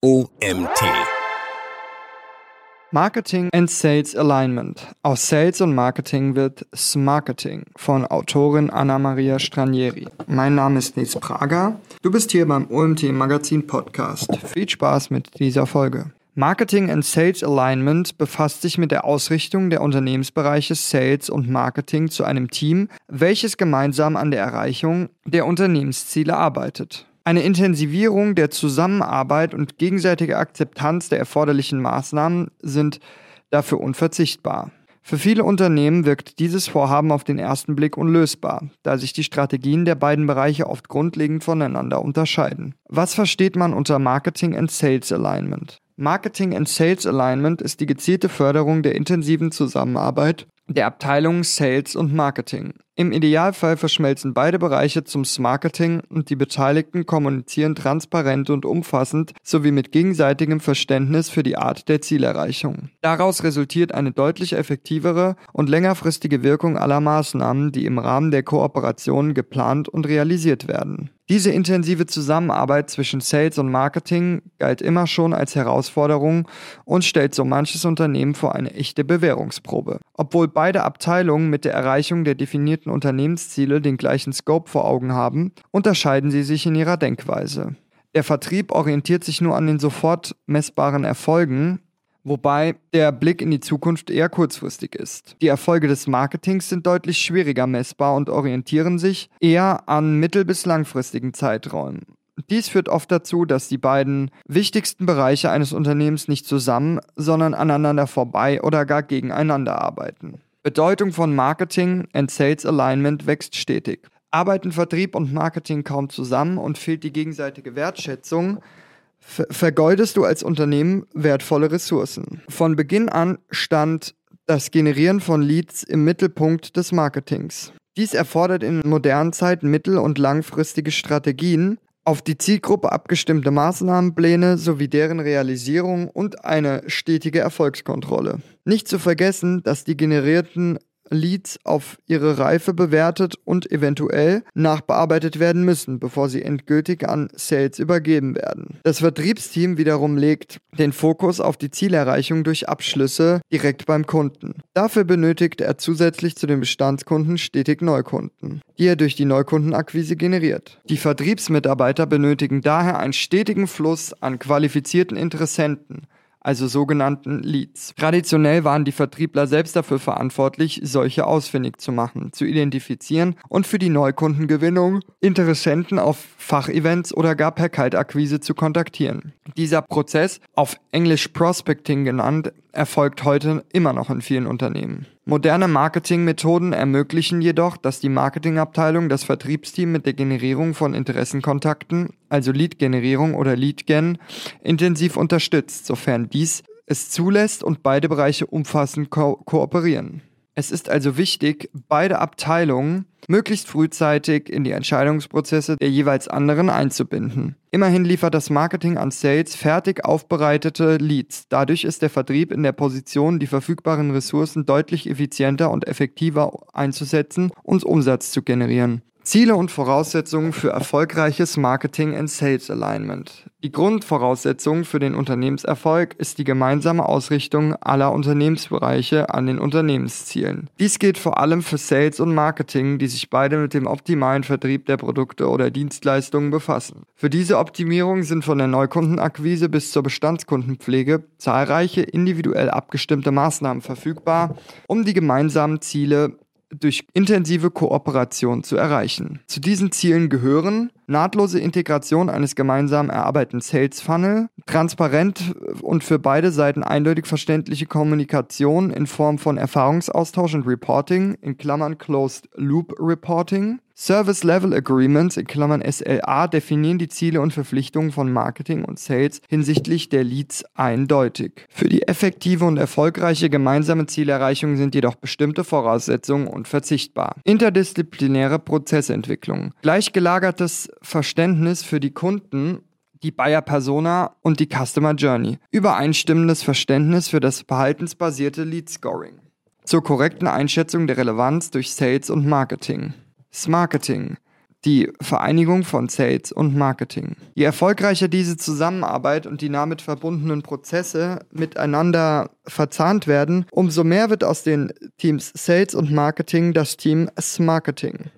OMT. Marketing and Sales Alignment. Aus Sales und Marketing wird Smarketing von Autorin Anna-Maria Stranieri. Mein Name ist Nils Prager. Du bist hier beim OMT Magazin Podcast. Viel Spaß mit dieser Folge. Marketing and Sales Alignment befasst sich mit der Ausrichtung der Unternehmensbereiche Sales und Marketing zu einem Team, welches gemeinsam an der Erreichung der Unternehmensziele arbeitet. Eine Intensivierung der Zusammenarbeit und gegenseitige Akzeptanz der erforderlichen Maßnahmen sind dafür unverzichtbar. Für viele Unternehmen wirkt dieses Vorhaben auf den ersten Blick unlösbar, da sich die Strategien der beiden Bereiche oft grundlegend voneinander unterscheiden. Was versteht man unter Marketing and Sales Alignment? Marketing and Sales Alignment ist die gezielte Förderung der intensiven Zusammenarbeit der Abteilungen Sales und Marketing. Im Idealfall verschmelzen beide Bereiche zum Marketing und die Beteiligten kommunizieren transparent und umfassend sowie mit gegenseitigem Verständnis für die Art der Zielerreichung. Daraus resultiert eine deutlich effektivere und längerfristige Wirkung aller Maßnahmen, die im Rahmen der Kooperation geplant und realisiert werden. Diese intensive Zusammenarbeit zwischen Sales und Marketing galt immer schon als Herausforderung und stellt so manches Unternehmen vor eine echte Bewährungsprobe. Obwohl beide Abteilungen mit der Erreichung der definierten Unternehmensziele den gleichen Scope vor Augen haben, unterscheiden sie sich in ihrer Denkweise. Der Vertrieb orientiert sich nur an den sofort messbaren Erfolgen, wobei der Blick in die Zukunft eher kurzfristig ist. Die Erfolge des Marketings sind deutlich schwieriger messbar und orientieren sich eher an mittel- bis langfristigen Zeiträumen. Dies führt oft dazu, dass die beiden wichtigsten Bereiche eines Unternehmens nicht zusammen, sondern aneinander vorbei oder gar gegeneinander arbeiten. Bedeutung von Marketing and Sales Alignment wächst stetig. Arbeiten Vertrieb und Marketing kaum zusammen und fehlt die gegenseitige Wertschätzung, vergeudest du als Unternehmen wertvolle Ressourcen. Von Beginn an stand das Generieren von Leads im Mittelpunkt des Marketings. Dies erfordert in modernen Zeiten mittel- und langfristige Strategien, auf die Zielgruppe abgestimmte Maßnahmenpläne sowie deren Realisierung und eine stetige Erfolgskontrolle. Nicht zu vergessen, dass die generierten Leads auf ihre Reife bewertet und eventuell nachbearbeitet werden müssen, bevor sie endgültig an Sales übergeben werden. Das Vertriebsteam wiederum legt den Fokus auf die Zielerreichung durch Abschlüsse direkt beim Kunden. Dafür benötigt er zusätzlich zu den Bestandskunden stetig Neukunden, die er durch die Neukundenakquise generiert. Die Vertriebsmitarbeiter benötigen daher einen stetigen Fluss an qualifizierten Interessenten, also sogenannten Leads. Traditionell waren die Vertriebler selbst dafür verantwortlich, solche ausfindig zu machen, zu identifizieren und für die Neukundengewinnung Interessenten auf Fachevents oder gar per Kaltakquise zu kontaktieren. Dieser Prozess, auf Englisch Prospecting genannt, erfolgt heute immer noch in vielen Unternehmen. Moderne Marketingmethoden ermöglichen jedoch, dass die Marketingabteilung das Vertriebsteam mit der Generierung von Interessenkontakten, also Lead-Generierung oder Lead-Gen, intensiv unterstützt, sofern dies es zulässt und beide Bereiche umfassend ko kooperieren. Es ist also wichtig, beide Abteilungen möglichst frühzeitig in die Entscheidungsprozesse der jeweils anderen einzubinden. Immerhin liefert das Marketing an Sales fertig aufbereitete Leads. Dadurch ist der Vertrieb in der Position, die verfügbaren Ressourcen deutlich effizienter und effektiver einzusetzen und Umsatz zu generieren. Ziele und Voraussetzungen für erfolgreiches Marketing and Sales Alignment. Die Grundvoraussetzung für den Unternehmenserfolg ist die gemeinsame Ausrichtung aller Unternehmensbereiche an den Unternehmenszielen. Dies gilt vor allem für Sales und Marketing, die sich beide mit dem optimalen Vertrieb der Produkte oder Dienstleistungen befassen. Für diese Optimierung sind von der Neukundenakquise bis zur Bestandskundenpflege zahlreiche individuell abgestimmte Maßnahmen verfügbar, um die gemeinsamen Ziele durch intensive Kooperation zu erreichen. Zu diesen Zielen gehören nahtlose Integration eines gemeinsam erarbeiteten Sales Funnel, transparent und für beide Seiten eindeutig verständliche Kommunikation in Form von Erfahrungsaustausch und Reporting, in Klammern Closed Loop Reporting, Service Level Agreements in Klammern SLA definieren die Ziele und Verpflichtungen von Marketing und Sales hinsichtlich der Leads eindeutig. Für die effektive und erfolgreiche gemeinsame Zielerreichung sind jedoch bestimmte Voraussetzungen unverzichtbar. Interdisziplinäre Prozessentwicklung, gleichgelagertes Verständnis für die Kunden die Buyer Persona und die Customer Journey, übereinstimmendes Verständnis für das verhaltensbasierte Lead Scoring, zur korrekten Einschätzung der Relevanz durch Sales und Marketing. Smarketing. die Vereinigung von Sales und Marketing. Je erfolgreicher diese Zusammenarbeit und die damit verbundenen Prozesse miteinander verzahnt werden, umso mehr wird aus den Teams Sales und Marketing das Team S-Marketing.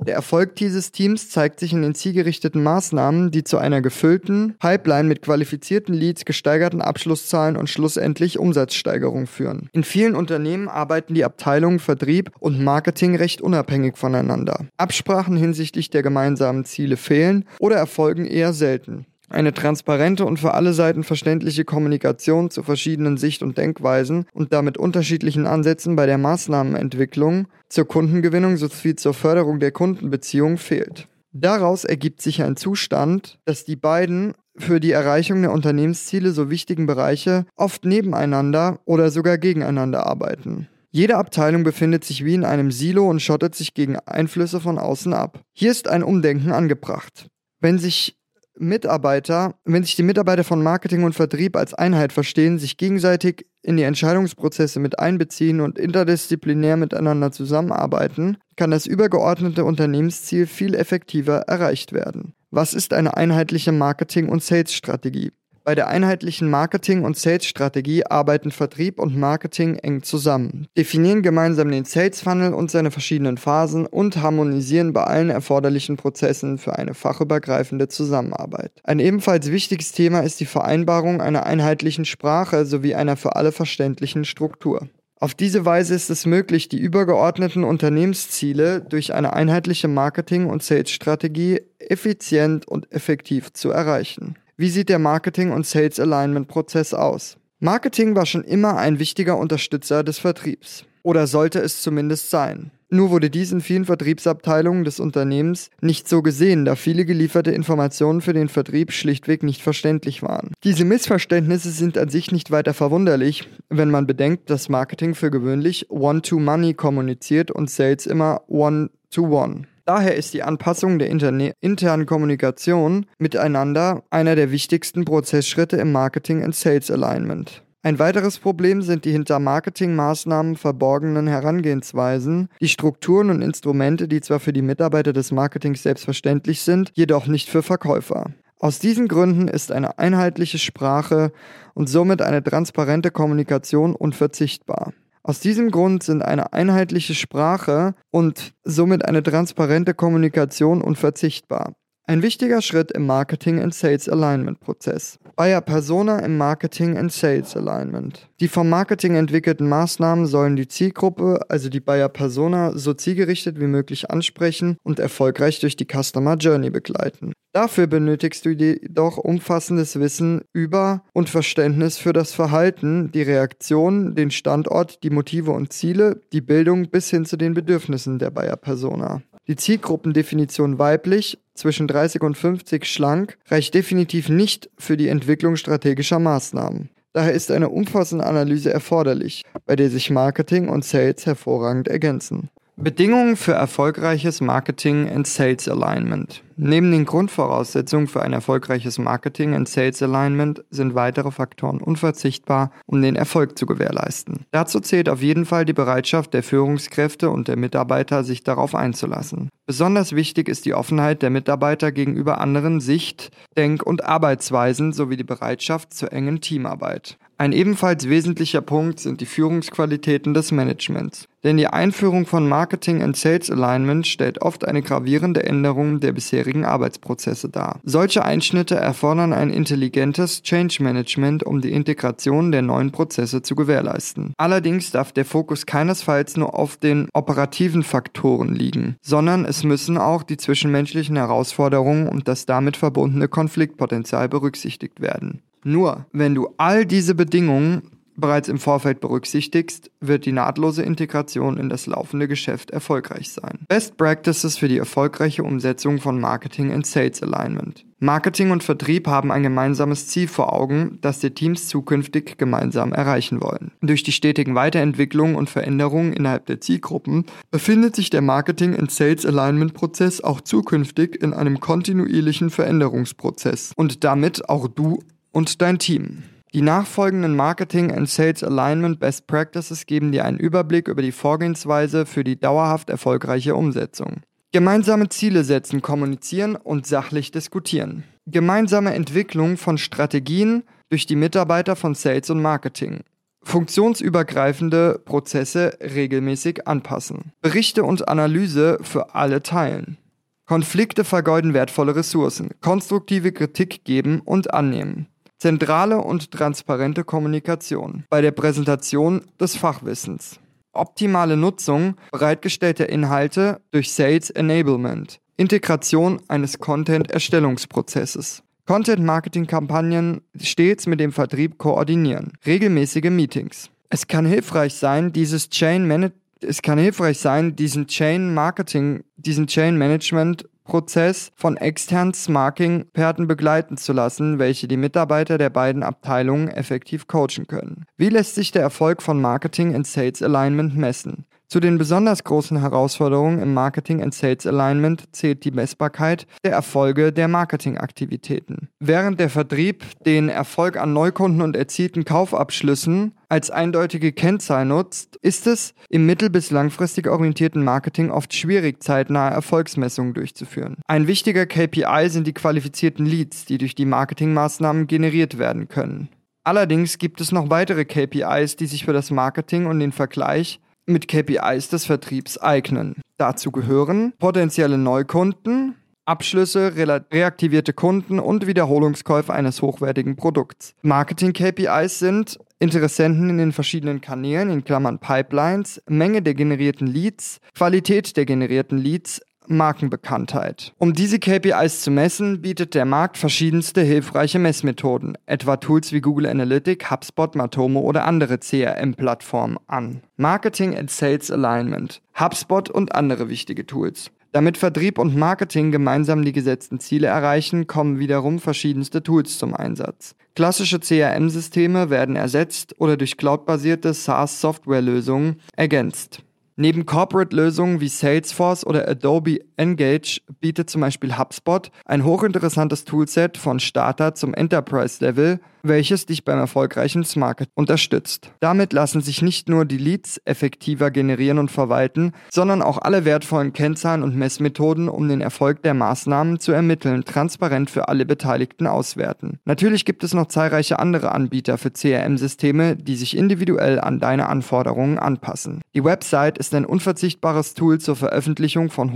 Der Erfolg dieses Teams zeigt sich in den zielgerichteten Maßnahmen, die zu einer gefüllten Pipeline mit qualifizierten Leads, gesteigerten Abschlusszahlen und schlussendlich Umsatzsteigerung führen. In vielen Unternehmen arbeiten die Abteilungen Vertrieb und Marketing recht unabhängig voneinander. Absprachen hinsichtlich der gemeinsamen Ziele fehlen oder erfolgen eher selten. Eine transparente und für alle Seiten verständliche Kommunikation zu verschiedenen Sicht- und Denkweisen und damit unterschiedlichen Ansätzen bei der Maßnahmenentwicklung zur Kundengewinnung sowie zur Förderung der Kundenbeziehung fehlt. Daraus ergibt sich ein Zustand, dass die beiden für die Erreichung der Unternehmensziele so wichtigen Bereiche oft nebeneinander oder sogar gegeneinander arbeiten. Jede Abteilung befindet sich wie in einem Silo und schottet sich gegen Einflüsse von außen ab. Hier ist ein Umdenken angebracht. Wenn sich Mitarbeiter, wenn sich die Mitarbeiter von Marketing und Vertrieb als Einheit verstehen, sich gegenseitig in die Entscheidungsprozesse mit einbeziehen und interdisziplinär miteinander zusammenarbeiten, kann das übergeordnete Unternehmensziel viel effektiver erreicht werden. Was ist eine einheitliche Marketing- und Sales-Strategie? Bei der einheitlichen Marketing- und Sales-Strategie arbeiten Vertrieb und Marketing eng zusammen, definieren gemeinsam den Sales-Funnel und seine verschiedenen Phasen und harmonisieren bei allen erforderlichen Prozessen für eine fachübergreifende Zusammenarbeit. Ein ebenfalls wichtiges Thema ist die Vereinbarung einer einheitlichen Sprache sowie einer für alle verständlichen Struktur. Auf diese Weise ist es möglich, die übergeordneten Unternehmensziele durch eine einheitliche Marketing- und Sales-Strategie effizient und effektiv zu erreichen. Wie sieht der Marketing- und Sales Alignment-Prozess aus? Marketing war schon immer ein wichtiger Unterstützer des Vertriebs. Oder sollte es zumindest sein. Nur wurde dies in vielen Vertriebsabteilungen des Unternehmens nicht so gesehen, da viele gelieferte Informationen für den Vertrieb schlichtweg nicht verständlich waren. Diese Missverständnisse sind an sich nicht weiter verwunderlich, wenn man bedenkt, dass Marketing für gewöhnlich One-to-Money kommuniziert und Sales immer One-to-One. Daher ist die Anpassung der Interne internen Kommunikation miteinander einer der wichtigsten Prozessschritte im Marketing and Sales Alignment. Ein weiteres Problem sind die hinter Marketingmaßnahmen verborgenen Herangehensweisen, die Strukturen und Instrumente, die zwar für die Mitarbeiter des Marketings selbstverständlich sind, jedoch nicht für Verkäufer. Aus diesen Gründen ist eine einheitliche Sprache und somit eine transparente Kommunikation unverzichtbar. Aus diesem Grund sind eine einheitliche Sprache und somit eine transparente Kommunikation unverzichtbar. Ein wichtiger Schritt im Marketing and Sales Alignment Prozess. Buyer Persona im Marketing and Sales Alignment. Die vom Marketing entwickelten Maßnahmen sollen die Zielgruppe, also die Buyer Persona, so zielgerichtet wie möglich ansprechen und erfolgreich durch die Customer Journey begleiten. Dafür benötigst du jedoch umfassendes Wissen über und Verständnis für das Verhalten, die Reaktion, den Standort, die Motive und Ziele, die Bildung bis hin zu den Bedürfnissen der Buyer Persona. Die Zielgruppendefinition weiblich, zwischen 30 und 50 schlank, reicht definitiv nicht für die Entwicklung strategischer Maßnahmen. Daher ist eine umfassende Analyse erforderlich, bei der sich Marketing und Sales hervorragend ergänzen. Bedingungen für erfolgreiches Marketing and Sales Alignment. Neben den Grundvoraussetzungen für ein erfolgreiches Marketing and Sales Alignment sind weitere Faktoren unverzichtbar, um den Erfolg zu gewährleisten. Dazu zählt auf jeden Fall die Bereitschaft der Führungskräfte und der Mitarbeiter, sich darauf einzulassen. Besonders wichtig ist die Offenheit der Mitarbeiter gegenüber anderen Sicht-, Denk- und Arbeitsweisen sowie die Bereitschaft zur engen Teamarbeit. Ein ebenfalls wesentlicher Punkt sind die Führungsqualitäten des Managements. Denn die Einführung von Marketing and Sales Alignment stellt oft eine gravierende Änderung der bisherigen Arbeitsprozesse dar. Solche Einschnitte erfordern ein intelligentes Change Management, um die Integration der neuen Prozesse zu gewährleisten. Allerdings darf der Fokus keinesfalls nur auf den operativen Faktoren liegen, sondern es müssen auch die zwischenmenschlichen Herausforderungen und das damit verbundene Konfliktpotenzial berücksichtigt werden. Nur wenn du all diese Bedingungen bereits im Vorfeld berücksichtigst, wird die nahtlose Integration in das laufende Geschäft erfolgreich sein. Best Practices für die erfolgreiche Umsetzung von Marketing and Sales Alignment. Marketing und Vertrieb haben ein gemeinsames Ziel vor Augen, das die Teams zukünftig gemeinsam erreichen wollen. Durch die stetigen Weiterentwicklungen und Veränderungen innerhalb der Zielgruppen befindet sich der Marketing and Sales Alignment Prozess auch zukünftig in einem kontinuierlichen Veränderungsprozess und damit auch du und dein Team. Die nachfolgenden Marketing and Sales Alignment Best Practices geben dir einen Überblick über die Vorgehensweise für die dauerhaft erfolgreiche Umsetzung. Gemeinsame Ziele setzen, kommunizieren und sachlich diskutieren. Gemeinsame Entwicklung von Strategien durch die Mitarbeiter von Sales und Marketing. Funktionsübergreifende Prozesse regelmäßig anpassen. Berichte und Analyse für alle teilen. Konflikte vergeuden wertvolle Ressourcen. Konstruktive Kritik geben und annehmen. Zentrale und transparente Kommunikation bei der Präsentation des Fachwissens. Optimale Nutzung bereitgestellter Inhalte durch Sales Enablement. Integration eines Content-Erstellungsprozesses. Content-Marketing-Kampagnen stets mit dem Vertrieb koordinieren. Regelmäßige Meetings. Es kann hilfreich sein, dieses Chain Management es kann hilfreich sein, diesen Chain Marketing, diesen Chain Management Prozess von externen Smarking-Experten begleiten zu lassen, welche die Mitarbeiter der beiden Abteilungen effektiv coachen können. Wie lässt sich der Erfolg von Marketing und Sales Alignment messen? Zu den besonders großen Herausforderungen im Marketing and Sales Alignment zählt die Messbarkeit der Erfolge der Marketingaktivitäten. Während der Vertrieb den Erfolg an Neukunden und erzielten Kaufabschlüssen als eindeutige Kennzahl nutzt, ist es im mittel- bis langfristig orientierten Marketing oft schwierig, zeitnahe Erfolgsmessungen durchzuführen. Ein wichtiger KPI sind die qualifizierten Leads, die durch die Marketingmaßnahmen generiert werden können. Allerdings gibt es noch weitere KPIs, die sich für das Marketing und den Vergleich mit KPIs des Vertriebs eignen. Dazu gehören potenzielle Neukunden, Abschlüsse, reaktivierte Kunden und Wiederholungskäufe eines hochwertigen Produkts. Marketing-KPIs sind Interessenten in den verschiedenen Kanälen, in Klammern Pipelines, Menge der generierten Leads, Qualität der generierten Leads, Markenbekanntheit. Um diese KPIs zu messen, bietet der Markt verschiedenste hilfreiche Messmethoden, etwa Tools wie Google Analytics, HubSpot, Matomo oder andere CRM-Plattformen an. Marketing and Sales Alignment, HubSpot und andere wichtige Tools. Damit Vertrieb und Marketing gemeinsam die gesetzten Ziele erreichen, kommen wiederum verschiedenste Tools zum Einsatz. Klassische CRM-Systeme werden ersetzt oder durch cloudbasierte SaaS-Softwarelösungen ergänzt. Neben Corporate-Lösungen wie Salesforce oder Adobe Engage bietet zum Beispiel HubSpot ein hochinteressantes Toolset von Starter zum Enterprise-Level, welches dich beim erfolgreichen Market unterstützt. Damit lassen sich nicht nur die Leads effektiver generieren und verwalten, sondern auch alle wertvollen Kennzahlen und Messmethoden, um den Erfolg der Maßnahmen zu ermitteln, transparent für alle Beteiligten auswerten. Natürlich gibt es noch zahlreiche andere Anbieter für CRM-Systeme, die sich individuell an deine Anforderungen anpassen. Die Website ist ein unverzichtbares Tool zur Veröffentlichung von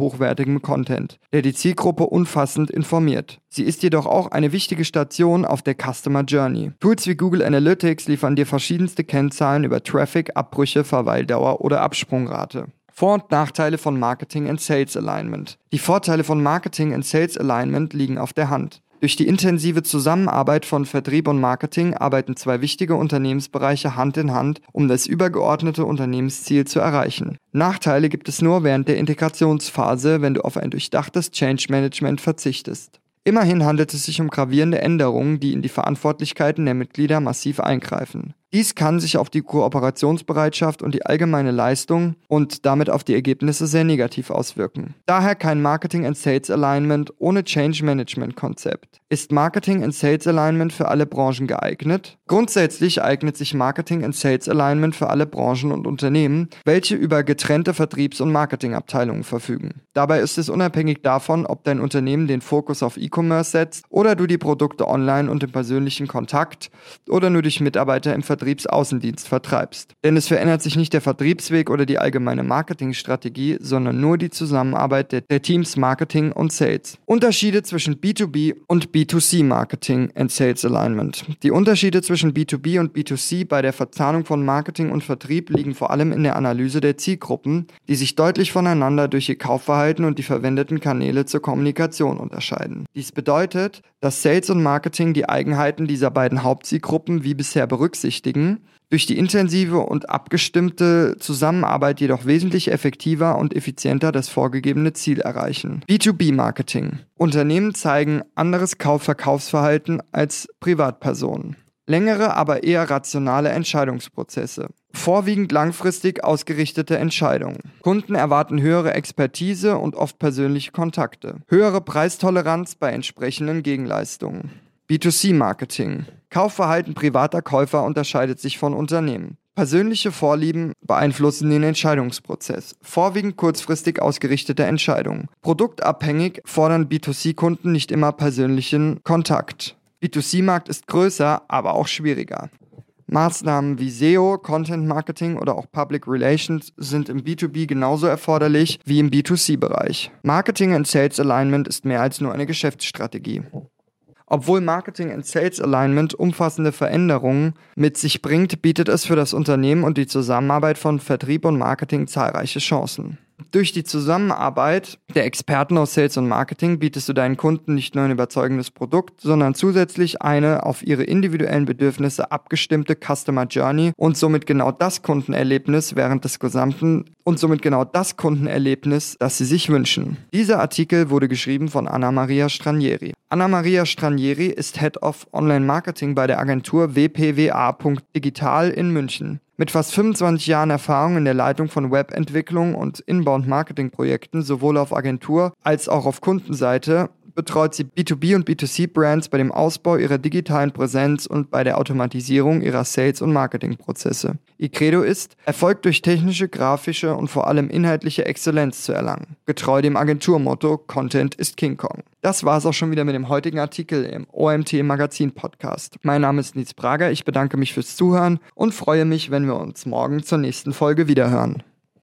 hochwertigem Content, der die Zielgruppe umfassend informiert. Sie ist jedoch auch eine wichtige Station auf der Customer Journey. Tools wie Google Analytics liefern dir verschiedenste Kennzahlen über Traffic, Abbrüche, Verweildauer oder Absprungrate. Vor- und Nachteile von Marketing and Sales Alignment. Die Vorteile von Marketing and Sales Alignment liegen auf der Hand. Durch die intensive Zusammenarbeit von Vertrieb und Marketing arbeiten zwei wichtige Unternehmensbereiche Hand in Hand, um das übergeordnete Unternehmensziel zu erreichen. Nachteile gibt es nur während der Integrationsphase, wenn du auf ein durchdachtes Change Management verzichtest. Immerhin handelt es sich um gravierende Änderungen, die in die Verantwortlichkeiten der Mitglieder massiv eingreifen. Dies kann sich auf die Kooperationsbereitschaft und die allgemeine Leistung und damit auf die Ergebnisse sehr negativ auswirken. Daher kein Marketing and Sales Alignment ohne Change Management Konzept. Ist Marketing and Sales Alignment für alle Branchen geeignet? Grundsätzlich eignet sich Marketing and Sales Alignment für alle Branchen und Unternehmen, welche über getrennte Vertriebs- und Marketingabteilungen verfügen. Dabei ist es unabhängig davon, ob dein Unternehmen den Fokus auf E-Commerce setzt oder du die Produkte online und im persönlichen Kontakt oder nur durch Mitarbeiter im Vertrieb Vertriebsaußendienst vertreibst. Denn es verändert sich nicht der Vertriebsweg oder die allgemeine Marketingstrategie, sondern nur die Zusammenarbeit der, der Teams Marketing und Sales. Unterschiede zwischen B2B und B2C Marketing and Sales Alignment. Die Unterschiede zwischen B2B und B2C bei der Verzahnung von Marketing und Vertrieb liegen vor allem in der Analyse der Zielgruppen, die sich deutlich voneinander durch ihr Kaufverhalten und die verwendeten Kanäle zur Kommunikation unterscheiden. Dies bedeutet, dass Sales und Marketing die Eigenheiten dieser beiden Hauptzielgruppen wie bisher berücksichtigen durch die intensive und abgestimmte Zusammenarbeit jedoch wesentlich effektiver und effizienter das vorgegebene Ziel erreichen. B2B-Marketing. Unternehmen zeigen anderes Kauf-Verkaufsverhalten als Privatpersonen. Längere, aber eher rationale Entscheidungsprozesse. Vorwiegend langfristig ausgerichtete Entscheidungen. Kunden erwarten höhere Expertise und oft persönliche Kontakte. Höhere Preistoleranz bei entsprechenden Gegenleistungen. B2C-Marketing. Kaufverhalten privater Käufer unterscheidet sich von Unternehmen. Persönliche Vorlieben beeinflussen den Entscheidungsprozess, vorwiegend kurzfristig ausgerichtete Entscheidungen. Produktabhängig fordern B2C-Kunden nicht immer persönlichen Kontakt. B2C-Markt ist größer, aber auch schwieriger. Maßnahmen wie SEO, Content Marketing oder auch Public Relations sind im B2B genauso erforderlich wie im B2C-Bereich. Marketing and Sales Alignment ist mehr als nur eine Geschäftsstrategie. Obwohl Marketing and Sales Alignment umfassende Veränderungen mit sich bringt, bietet es für das Unternehmen und die Zusammenarbeit von Vertrieb und Marketing zahlreiche Chancen. Durch die Zusammenarbeit der Experten aus Sales und Marketing bietest du deinen Kunden nicht nur ein überzeugendes Produkt, sondern zusätzlich eine auf ihre individuellen Bedürfnisse abgestimmte Customer Journey und somit genau das Kundenerlebnis während des gesamten und somit genau das Kundenerlebnis, das sie sich wünschen. Dieser Artikel wurde geschrieben von Anna Maria Stranieri. Anna Maria Stranieri ist Head of Online Marketing bei der Agentur wpwa.digital in München. Mit fast 25 Jahren Erfahrung in der Leitung von Webentwicklung und Inbound-Marketing-Projekten sowohl auf Agentur als auch auf Kundenseite betreut sie B2B und B2C-Brands bei dem Ausbau ihrer digitalen Präsenz und bei der Automatisierung ihrer Sales- und Marketingprozesse. Ihr Credo ist, Erfolg durch technische, grafische und vor allem inhaltliche Exzellenz zu erlangen. Getreu dem Agenturmotto Content ist King Kong. Das war es auch schon wieder mit dem heutigen Artikel im OMT Magazin Podcast. Mein Name ist Nils Prager, ich bedanke mich fürs Zuhören und freue mich, wenn wir uns morgen zur nächsten Folge wiederhören.